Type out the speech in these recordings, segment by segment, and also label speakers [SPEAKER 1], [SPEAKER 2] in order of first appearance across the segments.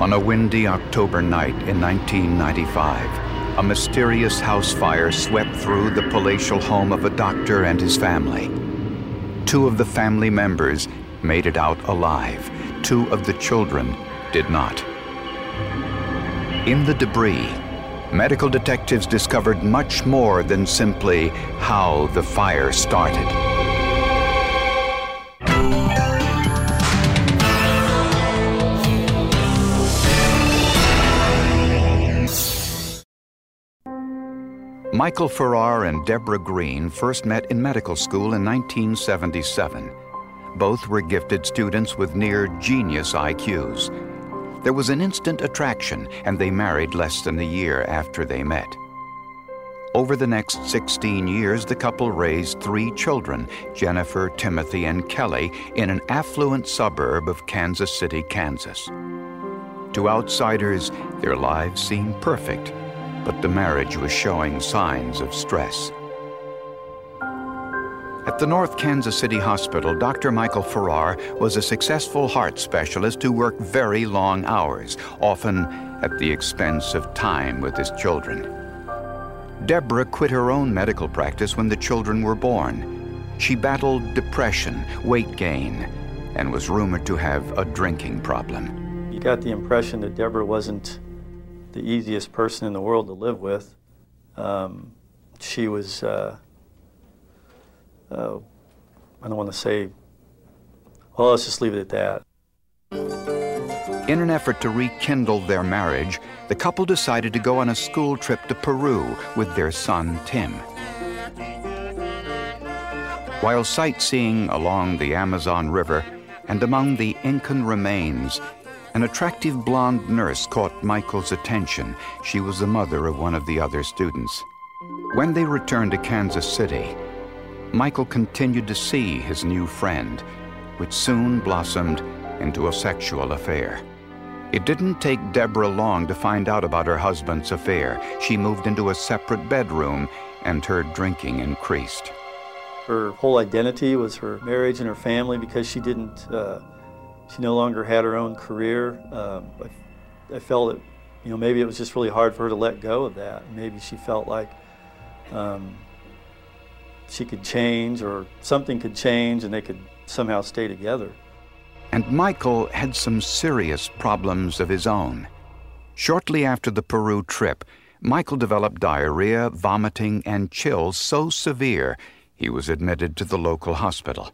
[SPEAKER 1] On a windy October night in 1995, a mysterious house fire swept through the palatial home of a doctor and his family. Two of the family members made it out alive, two of the children did not. In the debris, medical detectives discovered much more than simply how the fire started. Michael Farrar and Deborah Green first met in medical school in 1977. Both were gifted students with near genius IQs. There was an instant attraction, and they married less than a year after they met. Over the next 16 years, the couple raised three children Jennifer, Timothy, and Kelly in an affluent suburb of Kansas City, Kansas. To outsiders, their lives seemed perfect, but the marriage was showing signs of stress. At the North Kansas City Hospital, Dr. Michael Farrar was a successful heart specialist who worked very long hours, often at the expense of time with his children. Deborah quit her own medical practice when the children were born. She battled depression, weight gain, and was rumored to have a drinking problem.
[SPEAKER 2] You got the impression that Deborah wasn't the easiest person in the world to live with. Um, she was. Uh, uh, I don't want to say, well, let's just leave it at that.
[SPEAKER 1] In an effort to rekindle their marriage, the couple decided to go on a school trip to Peru with their son, Tim. While sightseeing along the Amazon River and among the Incan remains, an attractive blonde nurse caught Michael's attention. She was the mother of one of the other students. When they returned to Kansas City, Michael continued to see his new friend, which soon blossomed into a sexual affair. It didn't take Deborah long to find out about her husband's affair. She moved into a separate bedroom, and her drinking increased.
[SPEAKER 2] Her whole identity was her marriage and her family because she didn't, uh, she no longer had her own career. Uh, I, I, felt that, you know, maybe it was just really hard for her to let go of that. Maybe she felt like um, she could change or something could change and they could somehow stay together.
[SPEAKER 1] And Michael had some serious problems of his own. Shortly after the Peru trip, Michael developed diarrhea, vomiting, and chills so severe he was admitted to the local hospital.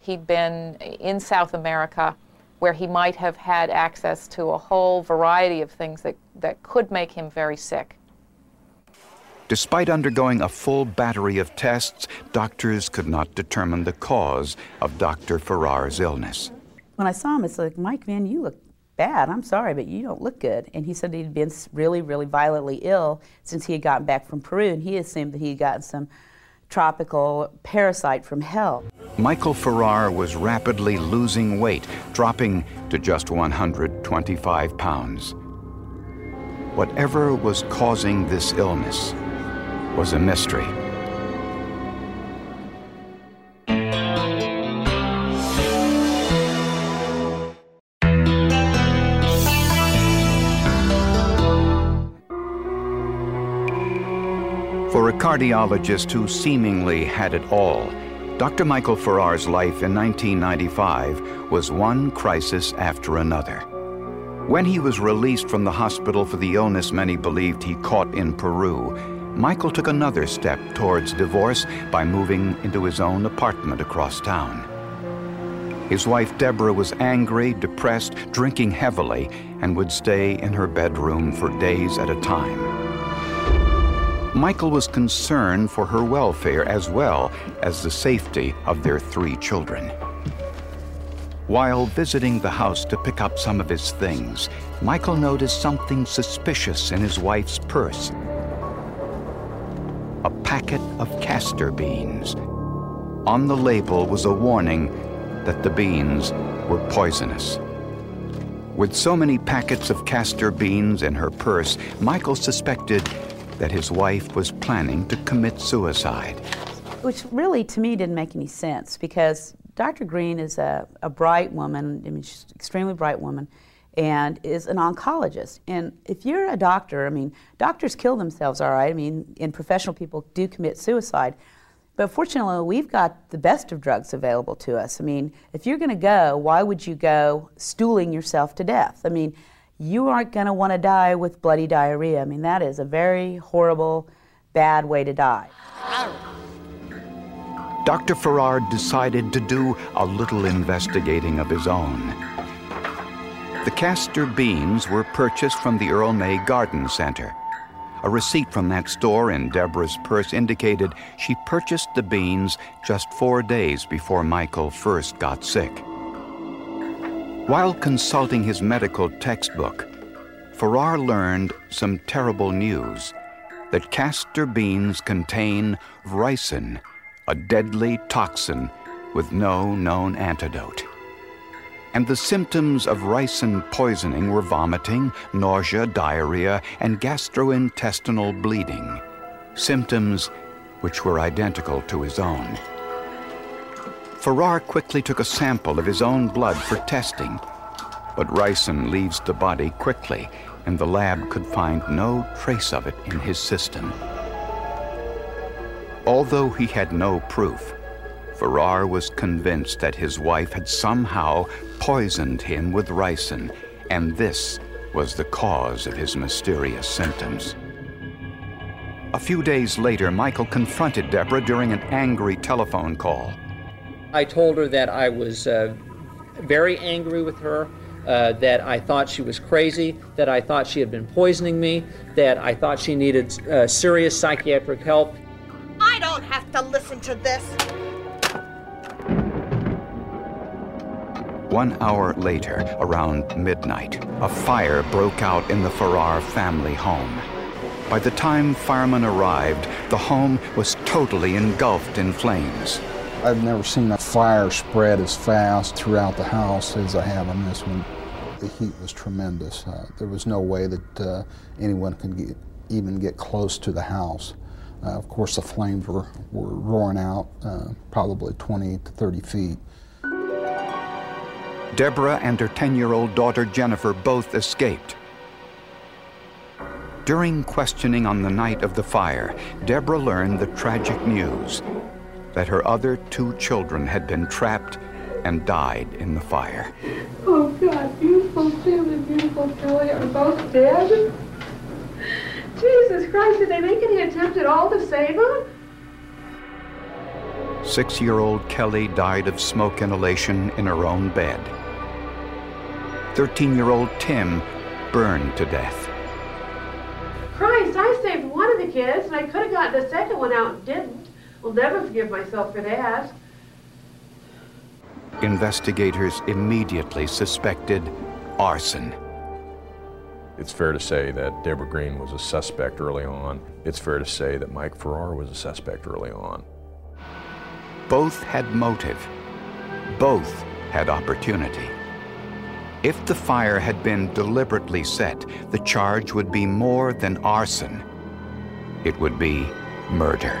[SPEAKER 3] He'd been in South America where he might have had access to a whole variety of things that, that could make him very sick.
[SPEAKER 1] Despite undergoing a full battery of tests, doctors could not determine the cause of Dr. Farrar's illness.
[SPEAKER 4] When I saw him, it's like, Mike, man, you look bad. I'm sorry, but you don't look good. And he said he'd been really, really violently ill since he had gotten back from Peru, and he assumed that he had gotten some tropical parasite from hell.
[SPEAKER 1] Michael Farrar was rapidly losing weight, dropping to just 125 pounds. Whatever was causing this illness was a mystery. Cardiologist who seemingly had it all, Dr. Michael Farrar's life in 1995 was one crisis after another. When he was released from the hospital for the illness many believed he caught in Peru, Michael took another step towards divorce by moving into his own apartment across town. His wife Deborah was angry, depressed, drinking heavily, and would stay in her bedroom for days at a time. Michael was concerned for her welfare as well as the safety of their three children. While visiting the house to pick up some of his things, Michael noticed something suspicious in his wife's purse. A packet of castor beans. On the label was a warning that the beans were poisonous. With so many packets of castor beans in her purse, Michael suspected that his wife was planning to commit suicide.
[SPEAKER 4] Which really, to me, didn't make any sense because Dr. Green is a, a bright woman, I mean, she's an extremely bright woman, and is an oncologist. And if you're a doctor, I mean, doctors kill themselves, all right? I mean, and professional people do commit suicide. But fortunately, we've got the best of drugs available to us. I mean, if you're going to go, why would you go stooling yourself to death? I mean, you aren't going to want to die with bloody diarrhea. I mean, that is a very horrible, bad way to die.
[SPEAKER 1] Dr. Farrar decided to do a little investigating of his own. The castor beans were purchased from the Earl May Garden Center. A receipt from that store in Deborah's purse indicated she purchased the beans just four days before Michael first got sick. While consulting his medical textbook, Farrar learned some terrible news that castor beans contain ricin, a deadly toxin with no known antidote. And the symptoms of ricin poisoning were vomiting, nausea, diarrhea, and gastrointestinal bleeding, symptoms which were identical to his own. Farrar quickly took a sample of his own blood for testing, but ricin leaves the body quickly, and the lab could find no trace of it in his system. Although he had no proof, Farrar was convinced that his wife had somehow poisoned him with ricin, and this was the cause of his mysterious symptoms. A few days later, Michael confronted Deborah during an angry telephone call.
[SPEAKER 5] I told her that I was uh, very angry with her, uh, that I thought she was crazy, that I thought she had been poisoning me, that I thought she needed uh, serious psychiatric help,
[SPEAKER 6] I don't have to listen to this.
[SPEAKER 1] One hour later, around midnight, a fire broke out in the Farrar family home. By the time firemen arrived, the home was totally engulfed in flames.
[SPEAKER 7] I've never seen a fire spread as fast throughout the house as I have on this one. The heat was tremendous. Uh, there was no way that uh, anyone could get, even get close to the house. Uh, of course, the flames were, were roaring out uh, probably 20 to 30 feet.
[SPEAKER 1] Deborah and her 10 year old daughter Jennifer both escaped. During questioning on the night of the fire, Deborah learned the tragic news that her other two children had been trapped and died in the fire.
[SPEAKER 8] Oh God, beautiful Jim and beautiful Joy are both dead? Jesus Christ, did they make any attempt at all to save them?
[SPEAKER 1] Six year old Kelly died of smoke inhalation in her own bed. 13 year old Tim burned to death.
[SPEAKER 8] Christ, I saved one of the kids, and I could have gotten the second one out and didn't. Will never forgive myself for that.
[SPEAKER 1] Investigators immediately suspected arson.
[SPEAKER 9] It's fair to say that Deborah Green was a suspect early on. It's fair to say that Mike Farrar was a suspect early on.
[SPEAKER 1] Both had motive. Both had opportunity. If the fire had been deliberately set, the charge would be more than arson. It would be murder.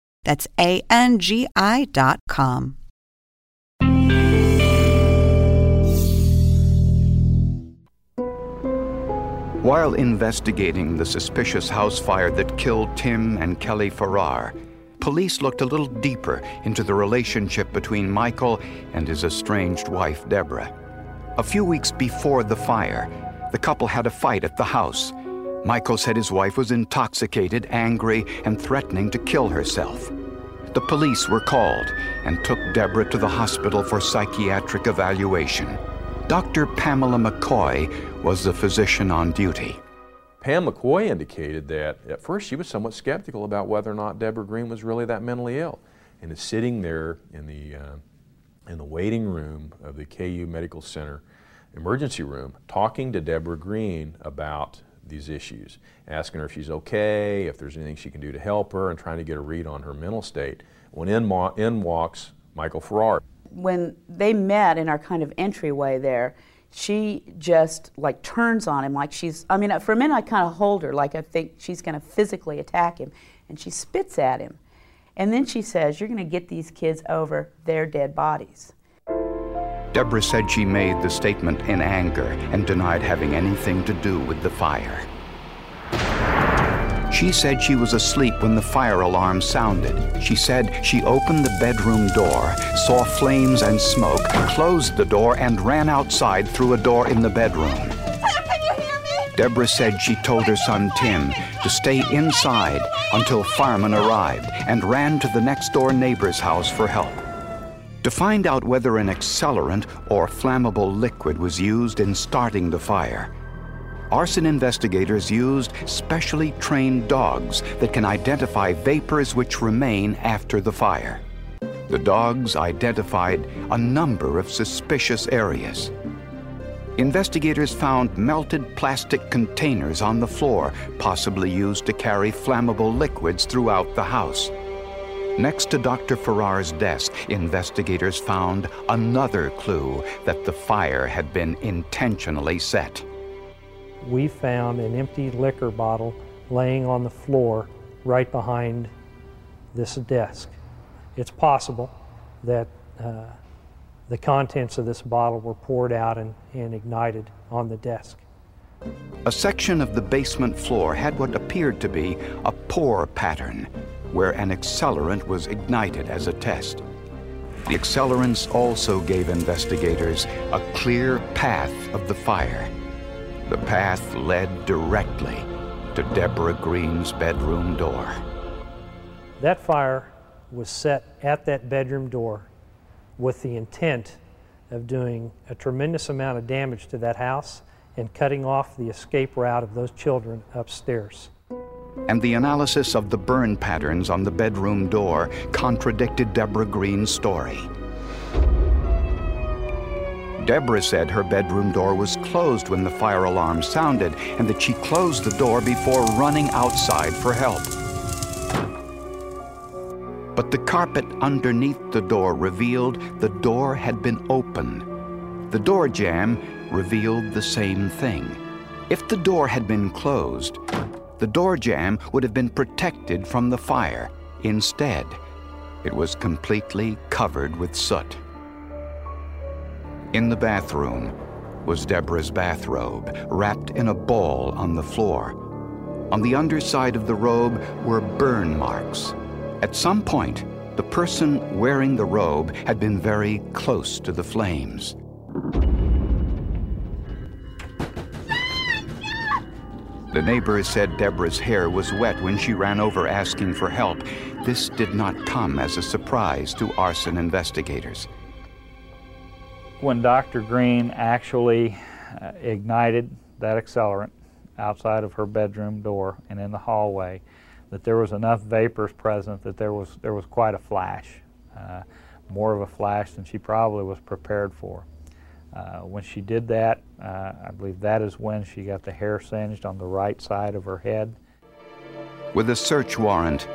[SPEAKER 10] That's A N G I dot com.
[SPEAKER 1] While investigating the suspicious house fire that killed Tim and Kelly Farrar, police looked a little deeper into the relationship between Michael and his estranged wife, Deborah. A few weeks before the fire, the couple had a fight at the house. Michael said his wife was intoxicated, angry, and threatening to kill herself. The police were called and took Deborah to the hospital for psychiatric evaluation. Dr. Pamela McCoy was the physician on duty.
[SPEAKER 9] Pam McCoy indicated that at first she was somewhat skeptical about whether or not Deborah Green was really that mentally ill. And is sitting there in the, uh, in the waiting room of the KU Medical Center emergency room talking to Deborah Green about these issues, asking her if she's okay, if there's anything she can do to help her, and trying to get a read on her mental state. When in, in walks Michael Farrar
[SPEAKER 4] when they met in our kind of entryway there, she just like turns on him like she's, I mean, for a minute I kind of hold her like I think she's going to physically attack him. And she spits at him. And then she says, You're going to get these kids over their dead bodies.
[SPEAKER 1] Deborah said she made the statement in anger and denied having anything to do with the fire. She said she was asleep when the fire alarm sounded. She said she opened the bedroom door, saw flames and smoke, closed the door, and ran outside through a door in the bedroom.
[SPEAKER 6] Can you hear me?
[SPEAKER 1] Deborah said she told her son Tim to stay inside until firemen arrived and ran to the next door neighbor's house for help. To find out whether an accelerant or flammable liquid was used in starting the fire, arson investigators used specially trained dogs that can identify vapors which remain after the fire. The dogs identified a number of suspicious areas. Investigators found melted plastic containers on the floor, possibly used to carry flammable liquids throughout the house. Next to Dr. Farrar's desk, investigators found another clue that the fire had been intentionally set
[SPEAKER 11] we found an empty liquor bottle laying on the floor right behind this desk. It's possible that uh, the contents of this bottle were poured out and, and ignited on the desk.
[SPEAKER 1] A section of the basement floor had what appeared to be a pour pattern, where an accelerant was ignited as a test. The accelerants also gave investigators a clear path of the fire. The path led directly to Deborah Green's bedroom door.
[SPEAKER 11] That fire was set at that bedroom door with the intent of doing a tremendous amount of damage to that house and cutting off the escape route of those children upstairs.
[SPEAKER 1] And the analysis of the burn patterns on the bedroom door contradicted Deborah Green's story. Deborah said her bedroom door was closed when the fire alarm sounded and that she closed the door before running outside for help. But the carpet underneath the door revealed the door had been open. The door jamb revealed the same thing. If the door had been closed, the door jamb would have been protected from the fire. Instead, it was completely covered with soot. In the bathroom was Deborah's bathrobe, wrapped in a ball on the floor. On the underside of the robe were burn marks. At some point, the person wearing the robe had been very close to the flames. The neighbors said Deborah's hair was wet when she ran over asking for help. This did not come as a surprise to arson investigators
[SPEAKER 12] when Dr. Green actually uh, ignited that accelerant outside of her bedroom door and in the hallway, that there was enough vapors present that there was there was quite a flash, uh, more of a flash than she probably was prepared for. Uh, when she did that, uh, I believe that is when she got the hair singed on the right side of her head.
[SPEAKER 1] With a search warrant,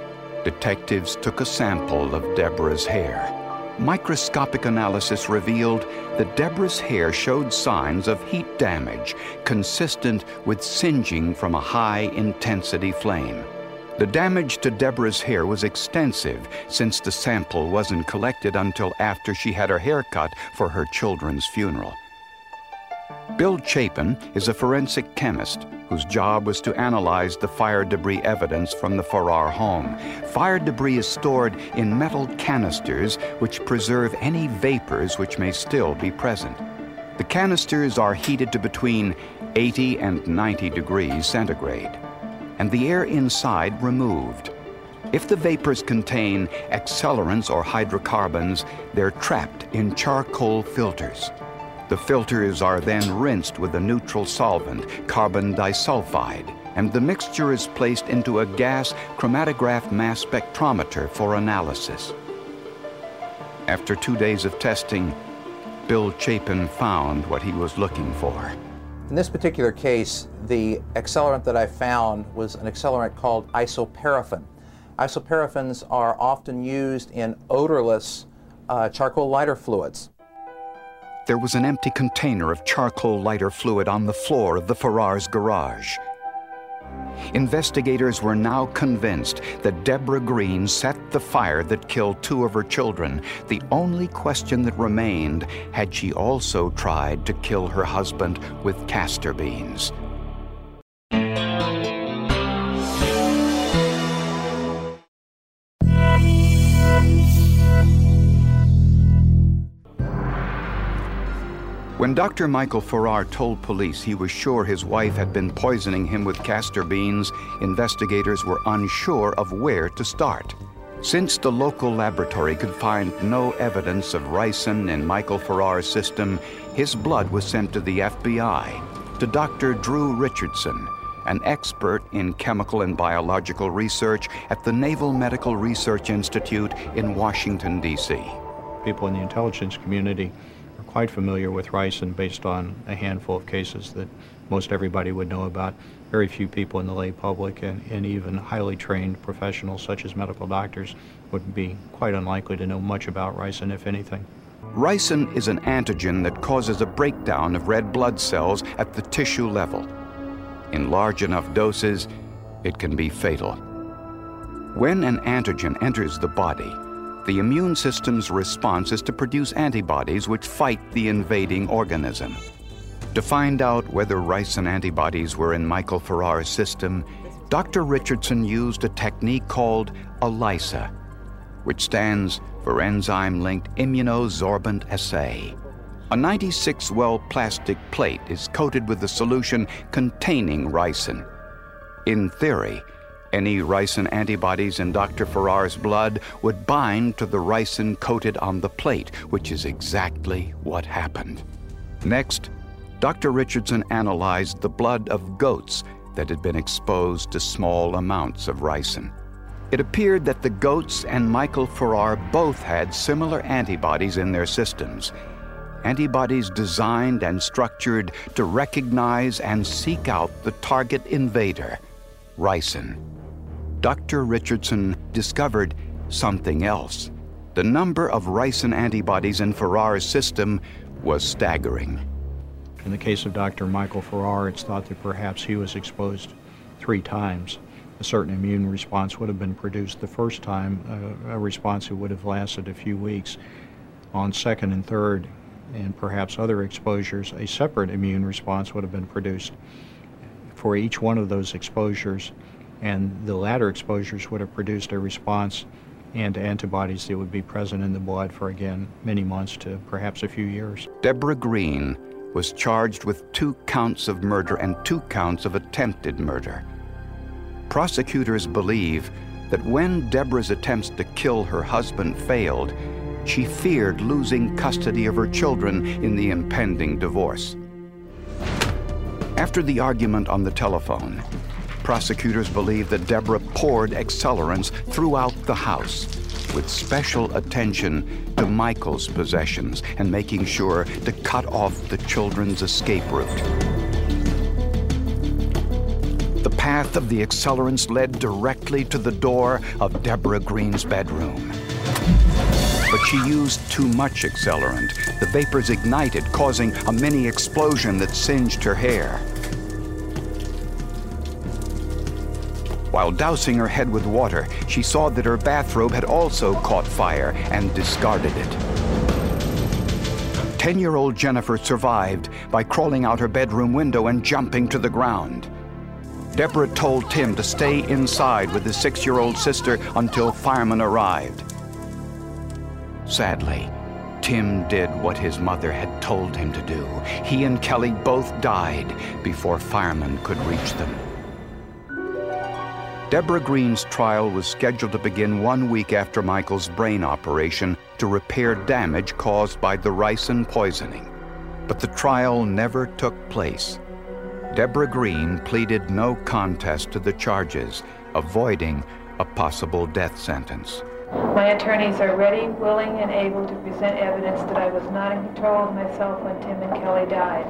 [SPEAKER 1] detectives took a sample of Deborah's hair. Microscopic analysis revealed that Deborah's hair showed signs of heat damage consistent with singeing from a high intensity flame. The damage to Deborah's hair was extensive since the sample wasn't collected until after she had her hair cut for her children's funeral. Bill Chapin is a forensic chemist whose job was to analyze the fire debris evidence from the Farrar home. Fire debris is stored in metal canisters which preserve any vapors which may still be present. The canisters are heated to between 80 and 90 degrees centigrade, and the air inside removed. If the vapors contain accelerants or hydrocarbons, they're trapped in charcoal filters. The filters are then rinsed with a neutral solvent, carbon disulfide, and the mixture is placed into a gas chromatograph mass spectrometer for analysis. After two days of testing, Bill Chapin found what he was looking for.
[SPEAKER 13] In this particular case, the accelerant that I found was an accelerant called isoparaffin. Isoparaffins are often used in odorless uh, charcoal lighter fluids
[SPEAKER 1] there was an empty container of charcoal lighter fluid on the floor of the Farrars' garage. Investigators were now convinced that Deborah Green set the fire that killed two of her children. The only question that remained had she also tried to kill her husband with castor beans. When Dr. Michael Farrar told police he was sure his wife had been poisoning him with castor beans, investigators were unsure of where to start. Since the local laboratory could find no evidence of ricin in Michael Farrar's system, his blood was sent to the FBI, to Dr. Drew Richardson, an expert in chemical and biological research at the Naval Medical Research Institute in Washington, D.C.
[SPEAKER 14] People in the intelligence community quite familiar with ricin based on a handful of cases that most everybody would know about. Very few people in the lay public and, and even highly trained professionals such as medical doctors would be quite unlikely to know much about ricin, if anything.
[SPEAKER 1] Ricin is an antigen that causes a breakdown of red blood cells at the tissue level. In large enough doses, it can be fatal. When an antigen enters the body, the immune system's response is to produce antibodies which fight the invading organism. To find out whether ricin antibodies were in Michael Farrar's system, Dr. Richardson used a technique called ELISA, which stands for Enzyme Linked Immunosorbent Assay. A 96 well plastic plate is coated with a solution containing ricin. In theory, any ricin antibodies in Dr. Farrar's blood would bind to the ricin coated on the plate, which is exactly what happened. Next, Dr. Richardson analyzed the blood of goats that had been exposed to small amounts of ricin. It appeared that the goats and Michael Farrar both had similar antibodies in their systems. Antibodies designed and structured to recognize and seek out the target invader, ricin. Dr. Richardson discovered something else. The number of ricin antibodies in Farrar's system was staggering.
[SPEAKER 14] In the case of Dr. Michael Farrar, it's thought that perhaps he was exposed three times. A certain immune response would have been produced the first time, uh, a response that would have lasted a few weeks. On second and third, and perhaps other exposures, a separate immune response would have been produced. For each one of those exposures, and the latter exposures would have produced a response and antibodies that would be present in the blood for again many months to perhaps a few years.
[SPEAKER 1] Deborah Green was charged with two counts of murder and two counts of attempted murder. Prosecutors believe that when Deborah's attempts to kill her husband failed, she feared losing custody of her children in the impending divorce. After the argument on the telephone, Prosecutors believe that Deborah poured accelerants throughout the house with special attention to Michael's possessions and making sure to cut off the children's escape route. The path of the accelerants led directly to the door of Deborah Green's bedroom. But she used too much accelerant. The vapors ignited, causing a mini explosion that singed her hair. While dousing her head with water, she saw that her bathrobe had also caught fire and discarded it. 10 year old Jennifer survived by crawling out her bedroom window and jumping to the ground. Deborah told Tim to stay inside with his six year old sister until firemen arrived. Sadly, Tim did what his mother had told him to do. He and Kelly both died before firemen could reach them. Deborah Green's trial was scheduled to begin one week after Michael's brain operation to repair damage caused by the ricin poisoning. But the trial never took place. Deborah Green pleaded no contest to the charges, avoiding a possible death sentence.
[SPEAKER 8] My attorneys are ready, willing, and able to present evidence that I was not in control of myself when Tim and Kelly died.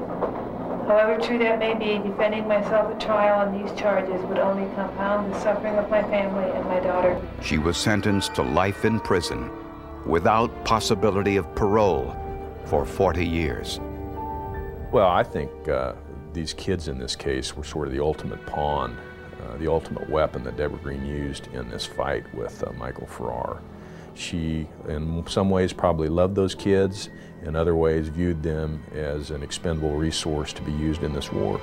[SPEAKER 8] However true that may be, defending myself at trial on these charges would only compound the suffering of my family and my daughter.
[SPEAKER 1] She was sentenced to life in prison without possibility of parole for 40 years.
[SPEAKER 9] Well, I think uh, these kids in this case were sort of the ultimate pawn, uh, the ultimate weapon that Deborah Green used in this fight with uh, Michael Farrar. She, in some ways, probably loved those kids, in other ways, viewed them as an expendable resource to be used in this war.